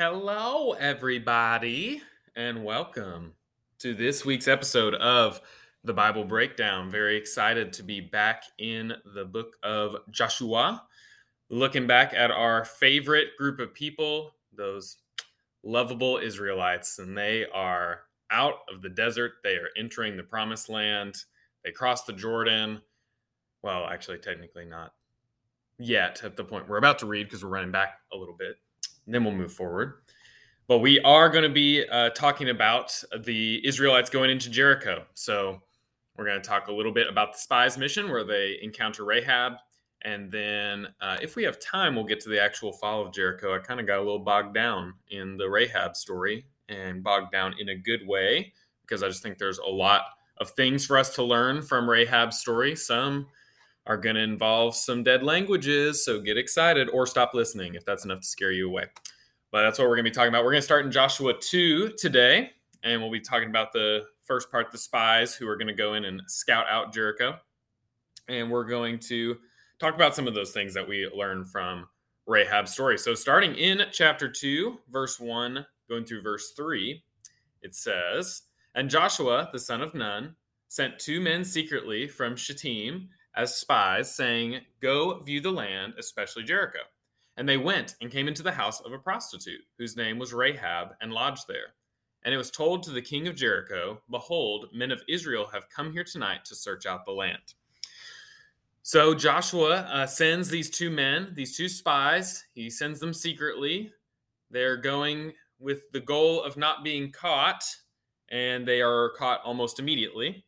hello, everybody, and welcome to this week's episode of the Bible Breakdown. Very excited to be back in the book of Joshua, looking back at our favorite group of people, those lovable Israelites, and they are out of the desert. They are entering the promised land. They cross the Jordan. Well, actually, technically not yet at the point we're about to read because we're running back a little bit. And then we'll move forward. But we are going to be uh, talking about the Israelites going into Jericho. So we're going to talk a little bit about the spies mission where they encounter Rahab. And then, uh, if we have time, we'll get to the actual fall of Jericho. I kind of got a little bogged down in the Rahab story and bogged down in a good way because I just think there's a lot of things for us to learn from Rahab's story. Some are going to involve some dead languages, so get excited or stop listening if that's enough to scare you away. But that's what we're going to be talking about. We're going to start in Joshua 2 today, and we'll be talking about the first part, the spies who are going to go in and scout out Jericho. And we're going to talk about some of those things that we learned from Rahab's story. So, starting in chapter 2, verse 1, going through verse 3, it says, And Joshua, the son of Nun, sent two men secretly from Shittim as spies, saying, Go view the land, especially Jericho. And they went and came into the house of a prostitute, whose name was Rahab, and lodged there. And it was told to the king of Jericho, Behold, men of Israel have come here tonight to search out the land. So Joshua uh, sends these two men, these two spies, he sends them secretly. They're going with the goal of not being caught, and they are caught almost immediately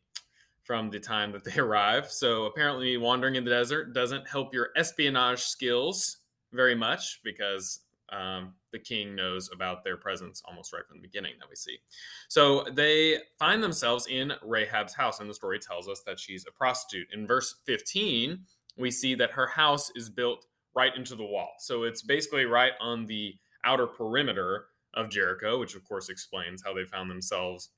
from the time that they arrive. So apparently, wandering in the desert doesn't help your espionage skills very much because um, the king knows about their presence almost right from the beginning that we see. So they find themselves in Rahab's house, and the story tells us that she's a prostitute. In verse 15, we see that her house is built right into the wall. So it's basically right on the outer perimeter of Jericho, which of course explains how they found themselves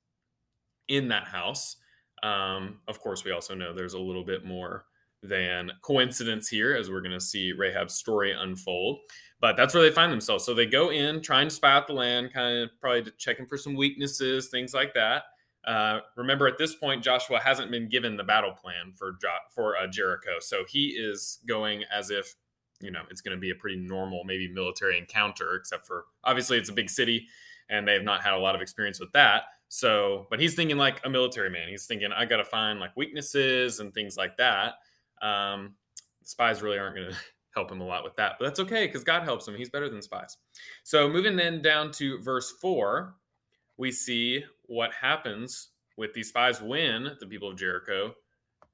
in that house. Um, of course, we also know there's a little bit more than coincidence here, as we're going to see Rahab's story unfold. But that's where they find themselves. So they go in, trying to spy out the land, kind of probably checking for some weaknesses, things like that. Uh, remember, at this point, Joshua hasn't been given the battle plan for jo- for uh, Jericho, so he is going as if you know it's going to be a pretty normal, maybe military encounter, except for obviously it's a big city, and they have not had a lot of experience with that. So, but he's thinking like a military man. He's thinking, I got to find like weaknesses and things like that. Um, spies really aren't going to help him a lot with that, but that's okay because God helps him. He's better than spies. So, moving then down to verse four, we see what happens with these spies when the people of Jericho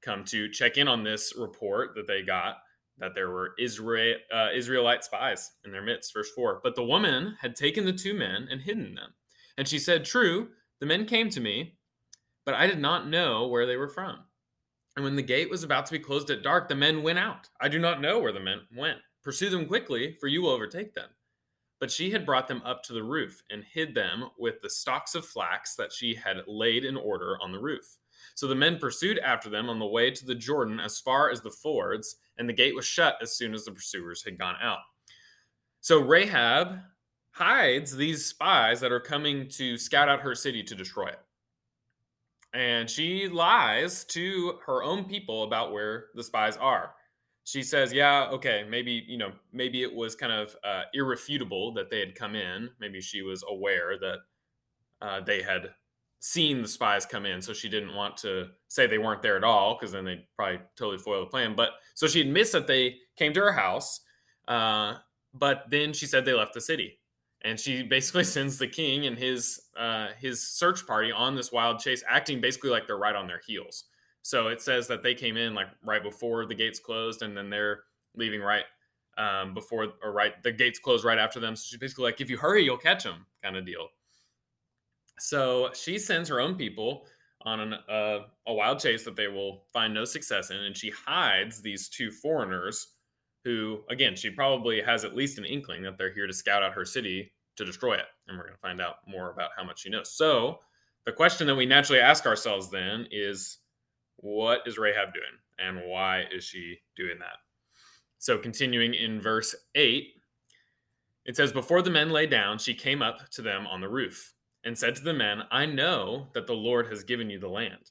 come to check in on this report that they got that there were Israel, uh, Israelite spies in their midst. Verse 4 But the woman had taken the two men and hidden them. And she said, True, the men came to me, but I did not know where they were from. And when the gate was about to be closed at dark, the men went out. I do not know where the men went. Pursue them quickly, for you will overtake them. But she had brought them up to the roof and hid them with the stalks of flax that she had laid in order on the roof. So the men pursued after them on the way to the Jordan as far as the fords, and the gate was shut as soon as the pursuers had gone out. So Rahab hides these spies that are coming to scout out her city to destroy it. And she lies to her own people about where the spies are. She says, Yeah, okay, maybe, you know, maybe it was kind of uh, irrefutable that they had come in. Maybe she was aware that uh, they had seen the spies come in. So she didn't want to say they weren't there at all because then they'd probably totally foil the plan. But so she admits that they came to her house. Uh, but then she said they left the city and she basically sends the king and his uh, his search party on this wild chase, acting basically like they're right on their heels. So it says that they came in like right before the gates closed, and then they're leaving right um, before or right the gates closed right after them. So she's basically like, if you hurry, you'll catch them, kind of deal. So she sends her own people on an, uh, a wild chase that they will find no success in, and she hides these two foreigners who, again, she probably has at least an inkling that they're here to scout out her city to destroy it. And we're going to find out more about how much she knows. So, the question that we naturally ask ourselves then is what is Rahab doing and why is she doing that? So, continuing in verse 8, It says, Before the men lay down, she came up to them on the roof and said to the men, I know that the Lord has given you the land,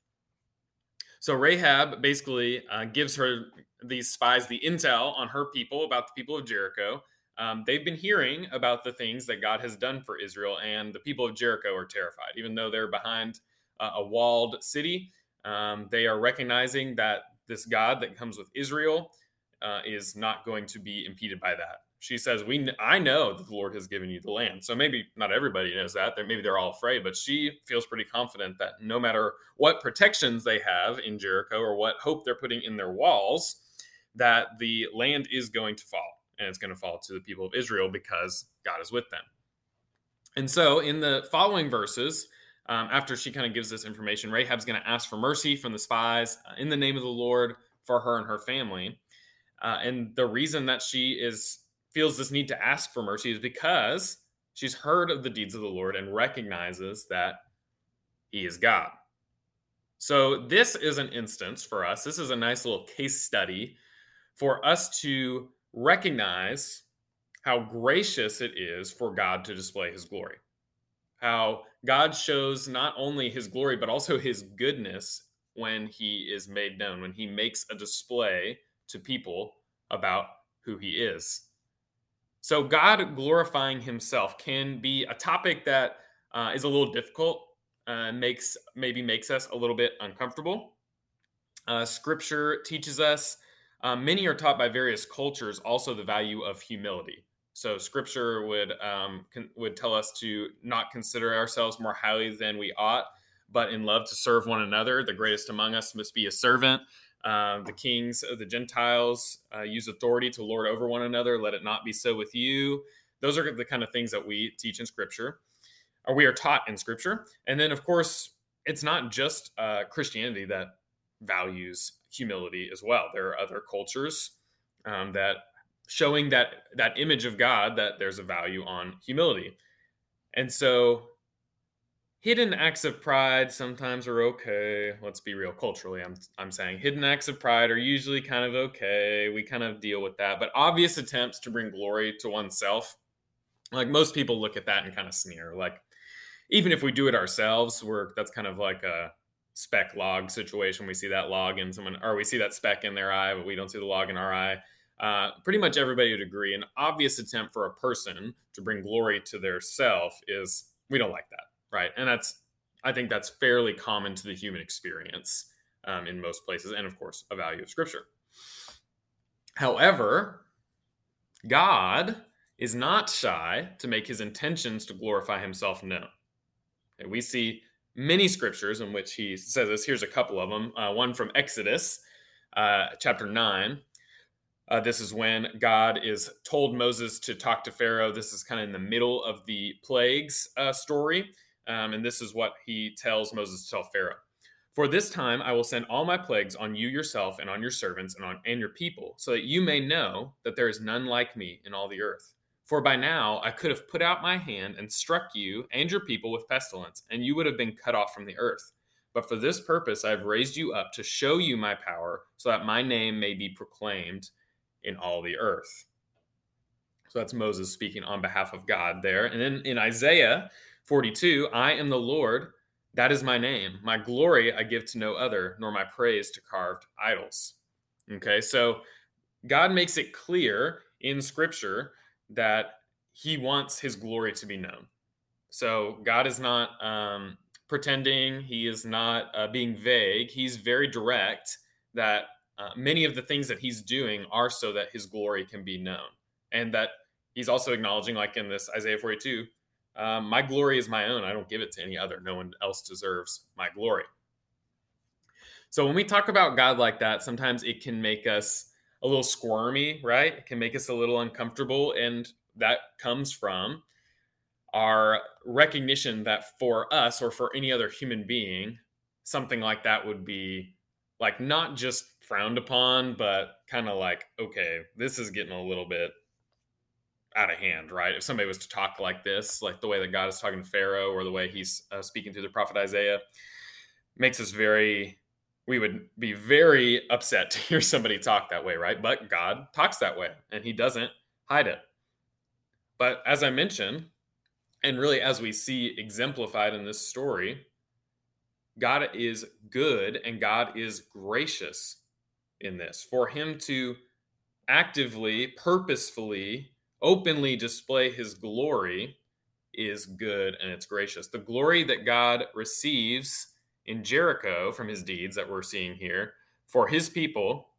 So Rahab basically uh, gives her these spies the intel on her people about the people of Jericho. Um, they've been hearing about the things that God has done for Israel, and the people of Jericho are terrified, even though they're behind uh, a walled city. Um, they are recognizing that this God that comes with Israel uh, is not going to be impeded by that. She says, "We, I know that the Lord has given you the land." So maybe not everybody knows that. Maybe they're all afraid, but she feels pretty confident that no matter what protections they have in Jericho or what hope they're putting in their walls, that the land is going to fall, and it's going to fall to the people of Israel because God is with them. And so, in the following verses, um, after she kind of gives this information, Rahab's going to ask for mercy from the spies uh, in the name of the Lord for her and her family. Uh, and the reason that she is feels this need to ask for mercy is because she's heard of the deeds of the Lord and recognizes that he is God. So this is an instance for us. This is a nice little case study for us to recognize how gracious it is for God to display his glory. How God shows not only his glory, but also his goodness when he is made known, when he makes a display to people about who he is. So, God glorifying himself can be a topic that uh, is a little difficult, uh, makes maybe makes us a little bit uncomfortable. Uh, scripture teaches us, uh, many are taught by various cultures, also the value of humility. So, Scripture would um, con- would tell us to not consider ourselves more highly than we ought, but in love to serve one another. The greatest among us must be a servant. Uh, the kings of the Gentiles uh, use authority to lord over one another. Let it not be so with you. Those are the kind of things that we teach in Scripture, or we are taught in Scripture. And then, of course, it's not just uh, Christianity that values humility as well. There are other cultures um, that showing that that image of God that there's a value on humility. And so hidden acts of pride sometimes are okay. Let's be real culturally. I'm I'm saying hidden acts of pride are usually kind of okay. We kind of deal with that. But obvious attempts to bring glory to oneself, like most people look at that and kind of sneer. Like even if we do it ourselves, we're that's kind of like a speck log situation. We see that log in someone or we see that speck in their eye, but we don't see the log in our eye. Uh, pretty much everybody would agree. An obvious attempt for a person to bring glory to their self is we don't like that right? And that's I think that's fairly common to the human experience um, in most places, and of course, a value of Scripture. However, God is not shy to make his intentions to glorify himself known. Okay, we see many scriptures in which he says this. Here's a couple of them. Uh, one from Exodus, uh, chapter 9. Uh, this is when God is told Moses to talk to Pharaoh. This is kind of in the middle of the plagues uh, story. Um, and this is what he tells Moses to tell Pharaoh. For this time I will send all my plagues on you yourself and on your servants and on and your people, so that you may know that there is none like me in all the earth. For by now I could have put out my hand and struck you and your people with pestilence, and you would have been cut off from the earth. But for this purpose I have raised you up to show you my power, so that my name may be proclaimed in all the earth. So that's Moses speaking on behalf of God there. And then in Isaiah 42 I am the Lord, that is my name. My glory I give to no other, nor my praise to carved idols. Okay, so God makes it clear in scripture that he wants his glory to be known. So God is not um, pretending, he is not uh, being vague. He's very direct that uh, many of the things that he's doing are so that his glory can be known. And that he's also acknowledging, like in this Isaiah 42, um, my glory is my own. I don't give it to any other. No one else deserves my glory. So when we talk about God like that, sometimes it can make us a little squirmy, right? It can make us a little uncomfortable. And that comes from our recognition that for us or for any other human being, something like that would be like not just frowned upon, but kind of like, okay, this is getting a little bit out of hand, right? If somebody was to talk like this, like the way that God is talking to Pharaoh or the way he's uh, speaking through the prophet Isaiah, makes us very, we would be very upset to hear somebody talk that way, right? But God talks that way and he doesn't hide it. But as I mentioned, and really as we see exemplified in this story, God is good and God is gracious in this. For him to actively, purposefully, openly display his glory is good and it's gracious. The glory that God receives in Jericho from his deeds that we're seeing here for his people.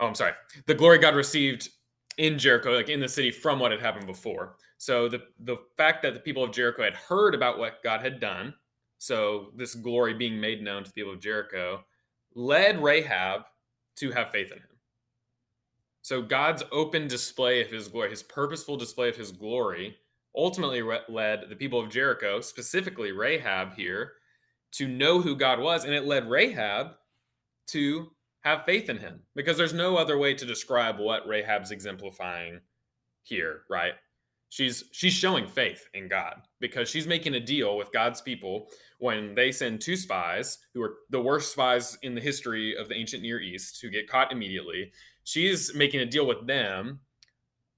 Oh, I'm sorry. The glory God received in Jericho, like in the city, from what had happened before. So the the fact that the people of Jericho had heard about what God had done, so this glory being made known to the people of Jericho, led Rahab to have faith in him. So God's open display of his glory, his purposeful display of his glory, ultimately led the people of Jericho, specifically Rahab here, to know who God was. And it led Rahab to have faith in him because there's no other way to describe what Rahab's exemplifying here, right? She's she's showing faith in God because she's making a deal with God's people when they send two spies who are the worst spies in the history of the ancient Near East who get caught immediately. She's making a deal with them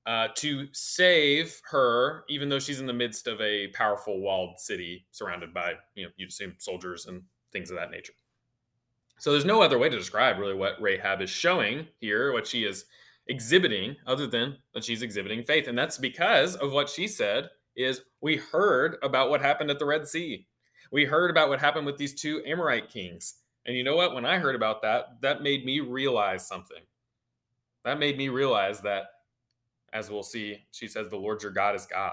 uh, to save her, even though she's in the midst of a powerful walled city surrounded by, you know, you'd assume soldiers and things of that nature. So there's no other way to describe really what Rahab is showing here, what she is exhibiting, other than that she's exhibiting faith. And that's because of what she said is we heard about what happened at the Red Sea. We heard about what happened with these two Amorite kings. And you know what? When I heard about that, that made me realize something. That made me realize that as we'll see, she says, the Lord your God is God.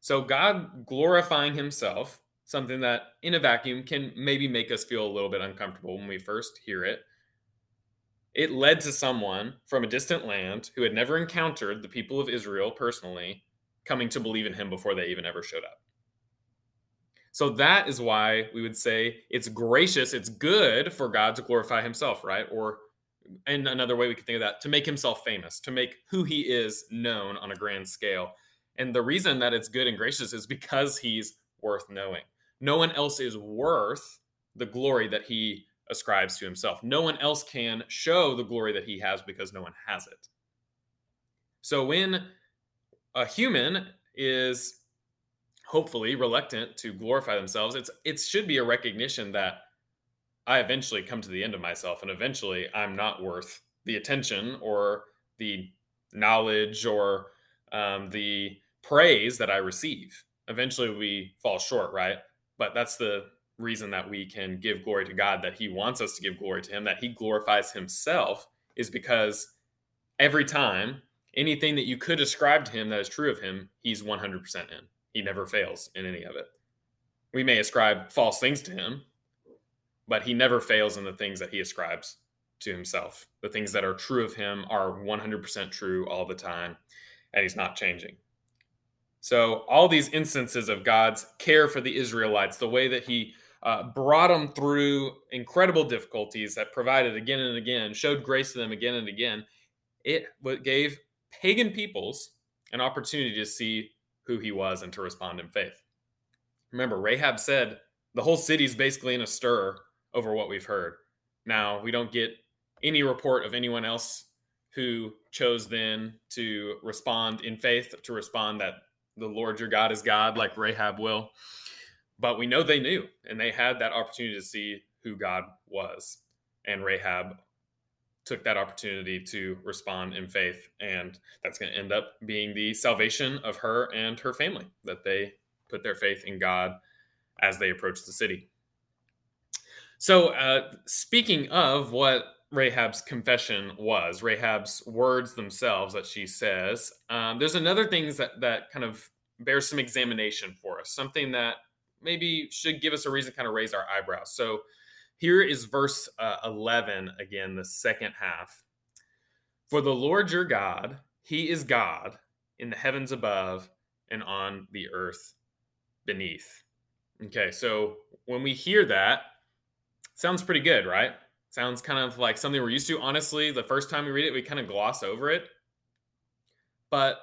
So, God glorifying himself, something that in a vacuum can maybe make us feel a little bit uncomfortable when we first hear it. It led to someone from a distant land who had never encountered the people of Israel personally coming to believe in him before they even ever showed up. So that is why we would say it's gracious, it's good for God to glorify himself, right? Or and another way we could think of that to make himself famous, to make who he is known on a grand scale. And the reason that it's good and gracious is because he's worth knowing. No one else is worth the glory that he ascribes to himself. No one else can show the glory that he has because no one has it. So when a human is hopefully reluctant to glorify themselves, it's it should be a recognition that I eventually come to the end of myself and eventually I'm not worth the attention or the knowledge or um, the praise that I receive. Eventually we fall short, right? But that's the reason that we can give glory to God, that He wants us to give glory to Him, that He glorifies Himself, is because every time anything that you could ascribe to Him that is true of Him, He's 100% in. He never fails in any of it. We may ascribe false things to Him, but he never fails in the things that he ascribes to himself. The things that are true of him are 100% true all the time, and he's not changing. So, all these instances of God's care for the Israelites, the way that he uh, brought them through incredible difficulties that provided again and again, showed grace to them again and again, it gave pagan peoples an opportunity to see who he was and to respond in faith. Remember, Rahab said the whole city's basically in a stir over what we've heard. Now, we don't get any report of anyone else who chose then to respond in faith, to respond that the Lord your God is God, like Rahab will. But we know they knew, and they had that opportunity to see who God was. And Rahab took that opportunity to respond in faith. And that's going to end up being the salvation of her and her family, that they put their faith in God as they approach the city. So, uh, speaking of what Rahab's confession was, Rahab's words themselves that she says, um, there's another things that that kind of bears some examination for us, something that maybe should give us a reason to kind of raise our eyebrows. So, here is verse uh, 11 again, the second half. For the Lord your God, He is God in the heavens above and on the earth beneath. Okay, so when we hear that, sounds pretty good, right? Sounds kind of like something we're used to. Honestly, the first time we read it, we kind of gloss over it. But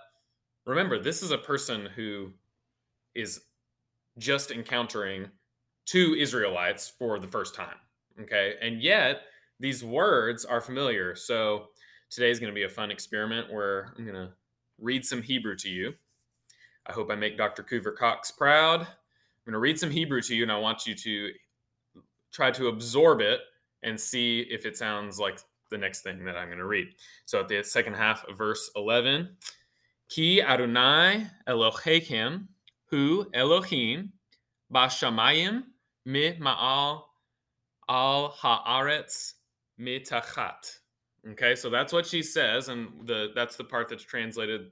remember, this is a person who is just encountering two Israelites for the first time. Okay. And yet these words are familiar. So today is going to be a fun experiment where I'm going to read some Hebrew to you. I hope I make Dr. Coover Cox proud. I'm going to read some Hebrew to you, and I want you to try to absorb it and see if it sounds like the next thing that I'm going to read. So at the second half of verse 11, Ki Adonai Elohechem, Hu Elohim, Bashamayim, Mi Ma'al Al Haaretz Mitachat. Okay, so that's what she says, and the that's the part that's translated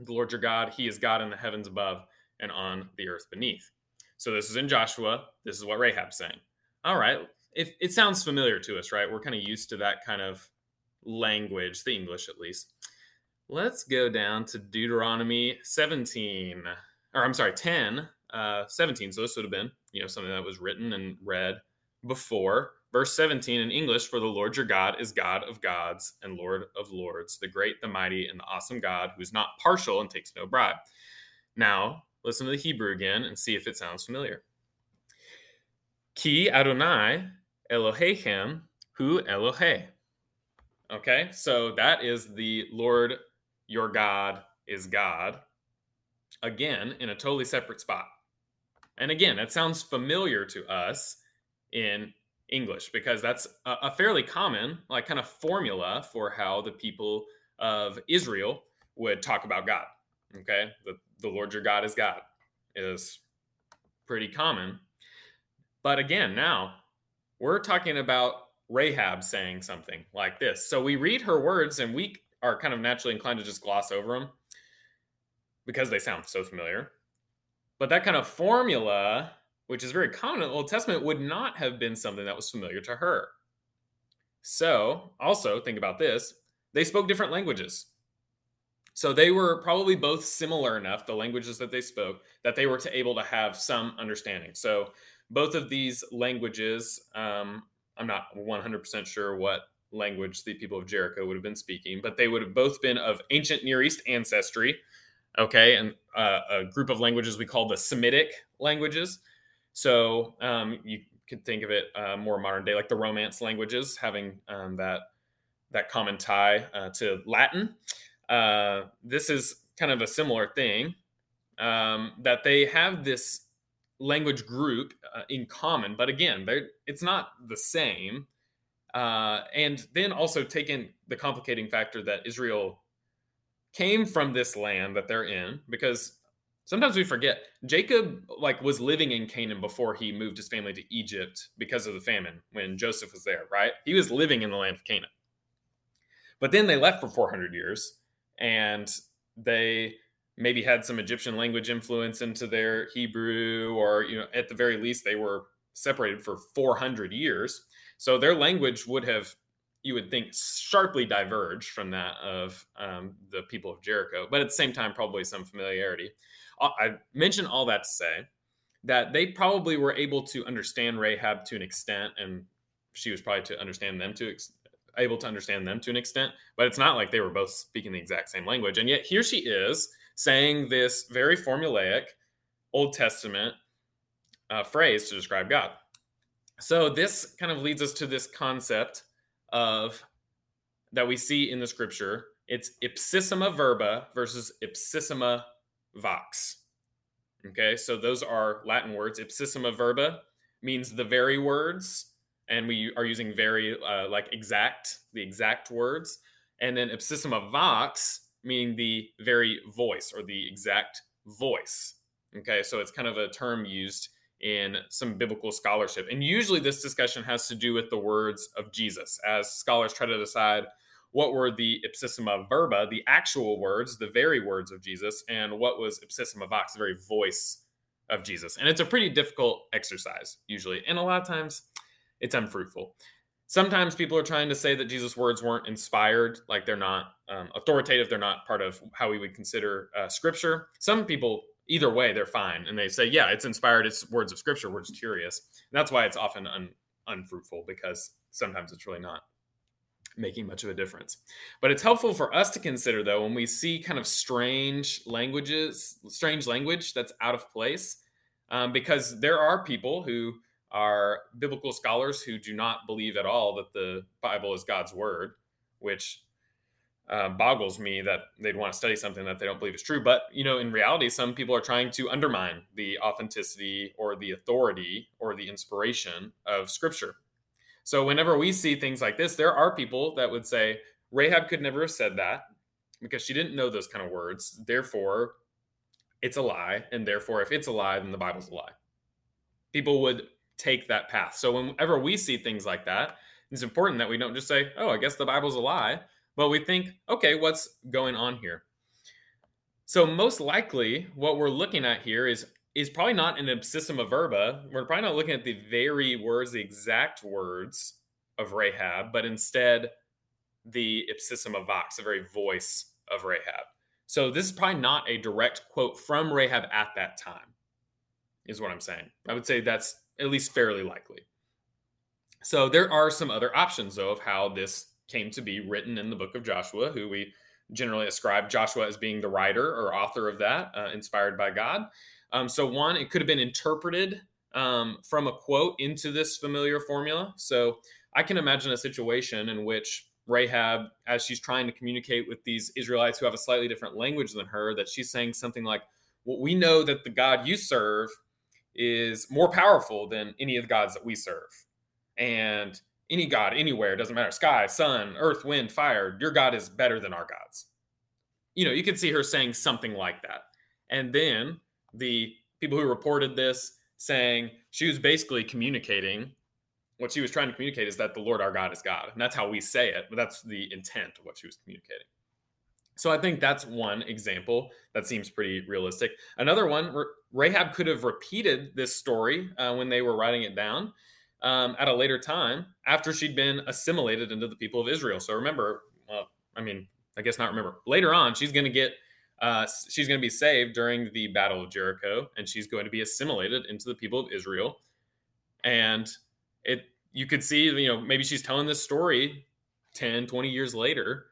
the Lord your God, He is God in the heavens above and on the earth beneath. So this is in Joshua. This is what Rahab's saying. All right, if it sounds familiar to us, right? We're kind of used to that kind of language, the English at least. Let's go down to Deuteronomy 17, or I'm sorry, 10, uh, 17. So this would have been, you know, something that was written and read before. Verse 17 in English For the Lord your God is God of gods and Lord of lords, the great, the mighty, and the awesome God who is not partial and takes no bribe. Now, listen to the Hebrew again and see if it sounds familiar. Ki Adonai Elohechem Hu Elohe. Okay, so that is the Lord your God is God. Again, in a totally separate spot. And again, that sounds familiar to us in English because that's a, a fairly common, like, kind of formula for how the people of Israel would talk about God. Okay, the, the Lord your God is God is pretty common. But again, now we're talking about Rahab saying something like this. So we read her words and we are kind of naturally inclined to just gloss over them because they sound so familiar. But that kind of formula which is very common in the Old Testament, would not have been something that was familiar to her. So, also think about this they spoke different languages. So they were probably both similar enough, the languages that they spoke, that they were to able to have some understanding. So both of these languages, um, I'm not 100% sure what language the people of Jericho would have been speaking, but they would have both been of ancient Near East ancestry. Okay, and uh, a group of languages we call the Semitic languages. So um, you could think of it uh, more modern day, like the Romance languages, having um, that that common tie uh, to Latin. Uh, this is kind of a similar thing um, that they have this language group uh, in common, but again, it's not the same. Uh, and then also take in the complicating factor that Israel came from this land that they're in, because sometimes we forget jacob like was living in canaan before he moved his family to egypt because of the famine when joseph was there right he was living in the land of canaan but then they left for 400 years and they maybe had some egyptian language influence into their hebrew or you know at the very least they were separated for 400 years so their language would have you would think sharply diverged from that of um, the people of jericho but at the same time probably some familiarity I mention all that to say that they probably were able to understand Rahab to an extent, and she was probably to understand them to ex- able to understand them to an extent. But it's not like they were both speaking the exact same language, and yet here she is saying this very formulaic Old Testament uh, phrase to describe God. So this kind of leads us to this concept of that we see in the scripture. It's ipsissima verba versus ipsissima vox. Okay, so those are Latin words. Ipsissima verba means the very words, and we are using very uh, like exact, the exact words. And then ipsissima vox meaning the very voice or the exact voice. Okay, so it's kind of a term used in some biblical scholarship. And usually this discussion has to do with the words of Jesus as scholars try to decide what were the ipsissima verba, the actual words, the very words of Jesus, and what was ipsissima vox, the very voice of Jesus. And it's a pretty difficult exercise usually, and a lot of times it's unfruitful. Sometimes people are trying to say that Jesus' words weren't inspired, like they're not um, authoritative, they're not part of how we would consider uh, scripture. Some people, either way, they're fine. And they say, yeah, it's inspired, it's words of scripture, we're just curious. And that's why it's often un- unfruitful because sometimes it's really not making much of a difference. But it's helpful for us to consider, though, when we see kind of strange languages, strange language that's out of place, um, because there are people who are biblical scholars who do not believe at all that the Bible is God's word, which uh, boggles me that they'd want to study something that they don't believe is true. But you know, in reality, some people are trying to undermine the authenticity or the authority or the inspiration of Scripture. So whenever we see things like this, there are people that would say Rahab could never have said that because she didn't know those kind of words. Therefore, it's a lie. And therefore, if it's a lie, then the Bible's a lie. People would take that path. So whenever we see things like that, it's important that we don't just say, oh, I guess the Bible's a lie, but we think, okay, what's going on here? So most likely what we're looking at here is is probably not an ipsissima verba. We're probably not looking at the very words, the exact words of Rahab, but instead the ipsissima vox, the very voice of Rahab. So this is probably not a direct quote from Rahab at that time, is what I'm saying. I would say that's at least fairly likely. So there are some other options, though, of how this came to be written in the book of Joshua, who we generally ascribe Joshua as being the writer or author of that, uh, inspired by God. Um, so, one, it could have been interpreted um, from a quote into this familiar formula. So, I can imagine a situation in which Rahab, as she's trying to communicate with these Israelites who have a slightly different language than her, that she's saying something like, Well, we know that the God you serve is more powerful than any of the gods that we serve. And any God anywhere, doesn't matter sky, sun, earth, wind, fire, your God is better than our gods. You know, you could see her saying something like that. And then the people who reported this saying she was basically communicating what she was trying to communicate is that the Lord our God is God. And that's how we say it, but that's the intent of what she was communicating. So I think that's one example that seems pretty realistic. Another one, Rahab could have repeated this story uh, when they were writing it down um, at a later time after she'd been assimilated into the people of Israel. So remember, well, I mean, I guess not remember. Later on, she's going to get uh, she's going to be saved during the Battle of Jericho, and she's going to be assimilated into the people of Israel. And it, you could see, you know, maybe she's telling this story 10, 20 years later.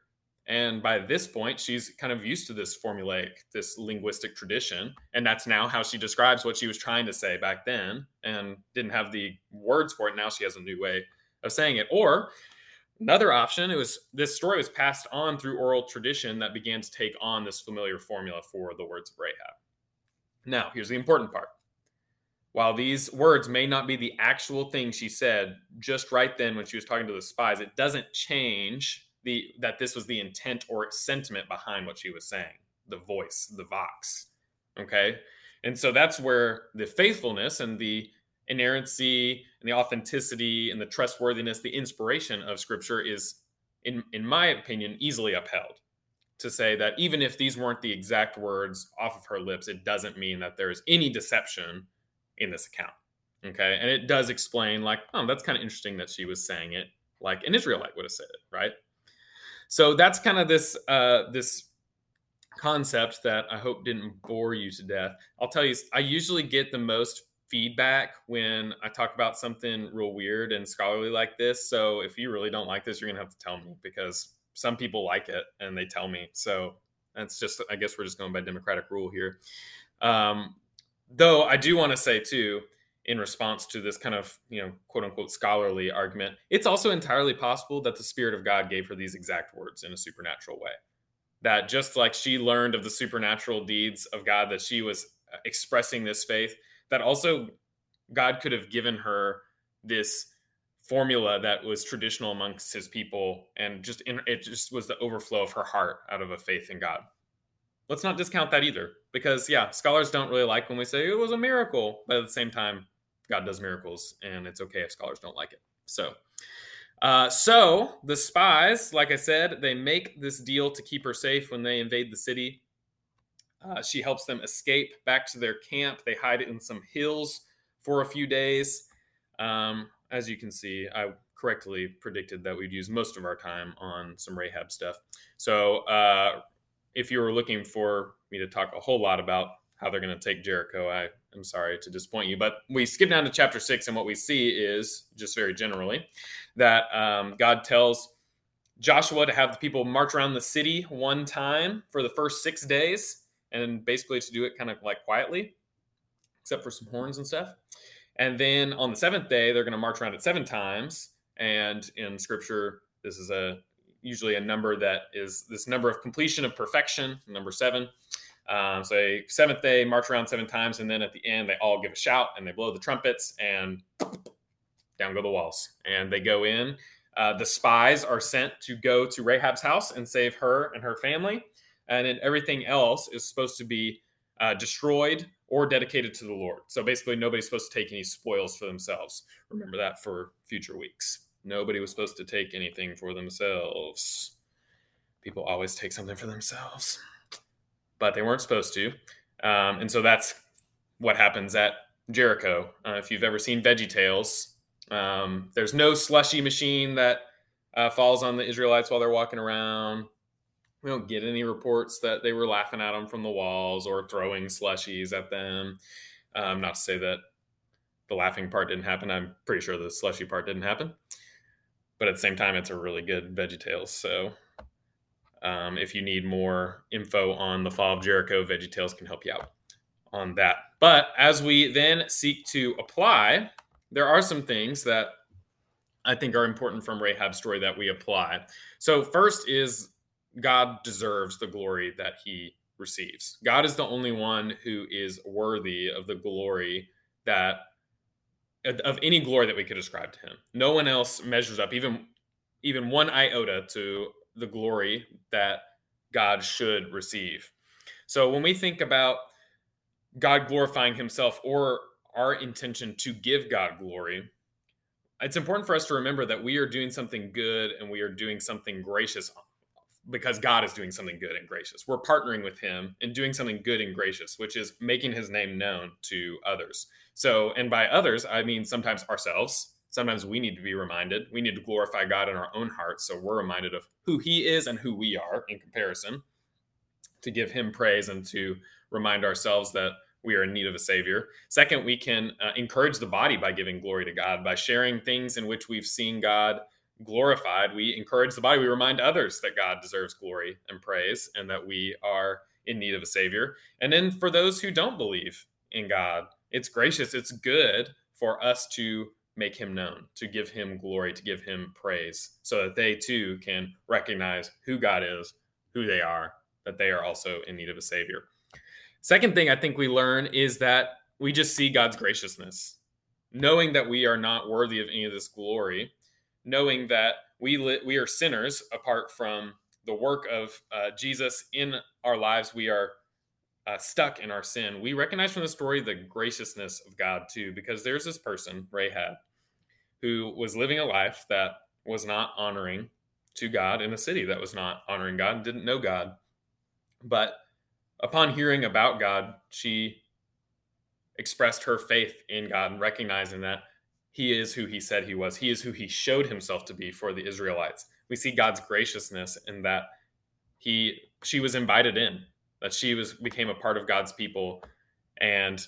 And by this point, she's kind of used to this formulaic, this linguistic tradition. And that's now how she describes what she was trying to say back then and didn't have the words for it. Now she has a new way of saying it. Or Another option, it was this story was passed on through oral tradition that began to take on this familiar formula for the words of Rahab. Now, here's the important part. While these words may not be the actual thing she said just right then when she was talking to the spies, it doesn't change the that this was the intent or sentiment behind what she was saying, the voice, the vox. Okay? And so that's where the faithfulness and the inerrancy and the authenticity and the trustworthiness, the inspiration of Scripture is, in in my opinion, easily upheld. To say that even if these weren't the exact words off of her lips, it doesn't mean that there is any deception in this account. Okay, and it does explain, like, oh, that's kind of interesting that she was saying it like an Israelite would have said it, right? So that's kind of this uh, this concept that I hope didn't bore you to death. I'll tell you, I usually get the most feedback when I talk about something real weird and scholarly like this. So if you really don't like this, you're gonna have to tell me because some people like it and they tell me. So that's just, I guess we're just going by democratic rule here. Um, though I do want to say too, in response to this kind of you know quote unquote scholarly argument, it's also entirely possible that the Spirit of God gave her these exact words in a supernatural way. That just like she learned of the supernatural deeds of God, that she was uh, expressing this faith that also God could have given her this formula that was traditional amongst his people and just in, it just was the overflow of her heart out of a faith in God. Let's not discount that either because yeah, scholars don't really like when we say it was a miracle, but at the same time God does miracles and it's okay if scholars don't like it. So uh, so the spies, like I said, they make this deal to keep her safe when they invade the city. Uh, she helps them escape back to their camp. They hide in some hills for a few days. Um, as you can see, I correctly predicted that we'd use most of our time on some Rahab stuff. So, uh, if you were looking for me to talk a whole lot about how they're going to take Jericho, I am sorry to disappoint you. But we skip down to chapter six, and what we see is just very generally that um, God tells Joshua to have the people march around the city one time for the first six days, and basically to do it kind of like quietly, except for some horns and stuff. And then on the seventh day, they're going to march around it seven times. And in scripture, this is a usually a number that is this number of completion of perfection, number seven. Um, so a seventh day, march around seven times, and then at the end, they all give a shout and they blow the trumpets, and down go the walls. And they go in. Uh, the spies are sent to go to Rahab's house and save her and her family. And then everything else is supposed to be uh, destroyed or dedicated to the Lord. So basically, nobody's supposed to take any spoils for themselves. Remember that for future weeks. Nobody was supposed to take anything for themselves. People always take something for themselves, but they weren't supposed to. Um, and so that's what happens at Jericho. Uh, if you've ever seen Veggie Tales, um, there's no slushy machine that uh, falls on the Israelites while they're walking around. We don't get any reports that they were laughing at them from the walls or throwing slushies at them. Um, not to say that the laughing part didn't happen. I'm pretty sure the slushy part didn't happen but at the same time, it's a really good VeggieTales. So um, if you need more info on the fall of Jericho, VeggieTales can help you out on that. But as we then seek to apply, there are some things that I think are important from Rahab's story that we apply. So first is God deserves the glory that he receives. God is the only one who is worthy of the glory that of any glory that we could ascribe to him. No one else measures up even even one iota to the glory that God should receive. So when we think about God glorifying himself or our intention to give God glory, it's important for us to remember that we are doing something good and we are doing something gracious because God is doing something good and gracious. We're partnering with Him and doing something good and gracious, which is making His name known to others. So, and by others, I mean sometimes ourselves. Sometimes we need to be reminded. We need to glorify God in our own hearts. So we're reminded of who He is and who we are in comparison to give Him praise and to remind ourselves that we are in need of a Savior. Second, we can uh, encourage the body by giving glory to God, by sharing things in which we've seen God glorified, we encourage the body. We remind others that God deserves glory and praise and that we are in need of a Savior. And then for those who don't believe in God, it's gracious, it's good for us to make him known, to give him glory, to give him praise, so that they too can recognize who God is, who they are, that they are also in need of a Savior. Second thing I think we learn is that we just see God's graciousness. Knowing that we are not worthy of any of this glory, knowing that we li- we are sinners apart from the work of uh, Jesus in our lives. We are uh, stuck in our sin. We recognize from the story the graciousness of God too, because there's this person Rahab who was living a life that was not honoring to God in a city that was not honoring God and didn't know God. But upon hearing about God, she expressed her faith in God and recognizing that he is who he said he was. He is who he showed himself to be for the Israelites. We see God's graciousness in that he she was invited in, that she was became a part of God's people. And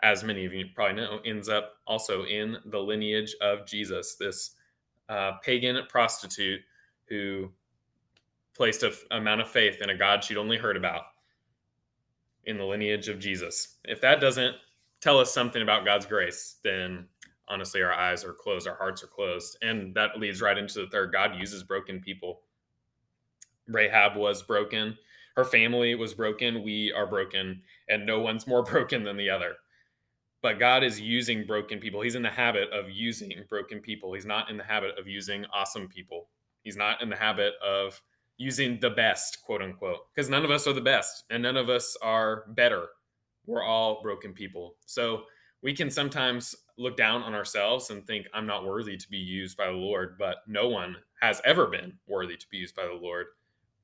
as many of you probably know, ends up also in the lineage of Jesus, this uh, pagan prostitute who placed a f- amount of faith in a God she'd only heard about in the lineage of Jesus. If that doesn't tell us something about God's grace, then honestly our eyes are closed our hearts are closed. And that leads right into the third god uses broken people. Rahab was broken her family was broken we are broken and no one's more broken than the other. But god is using broken people. He's in the habit of using broken people. He's not in the habit of using awesome people. He's not in the habit of using the best quote unquote because none of us are the best and none of us are better. We're all broken people. So we can sometimes look down on ourselves and think, I'm not worthy to be used by the Lord, but no one has ever been worthy to be used by the Lord.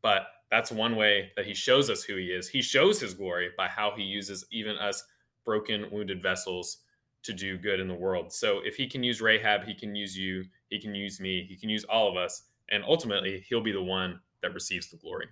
But that's one way that he shows us who he is. He shows his glory by how he uses even us broken, wounded vessels to do good in the world. So if he can use Rahab, he can use you, he can use me, he can use all of us, and ultimately he'll be the one that receives the glory.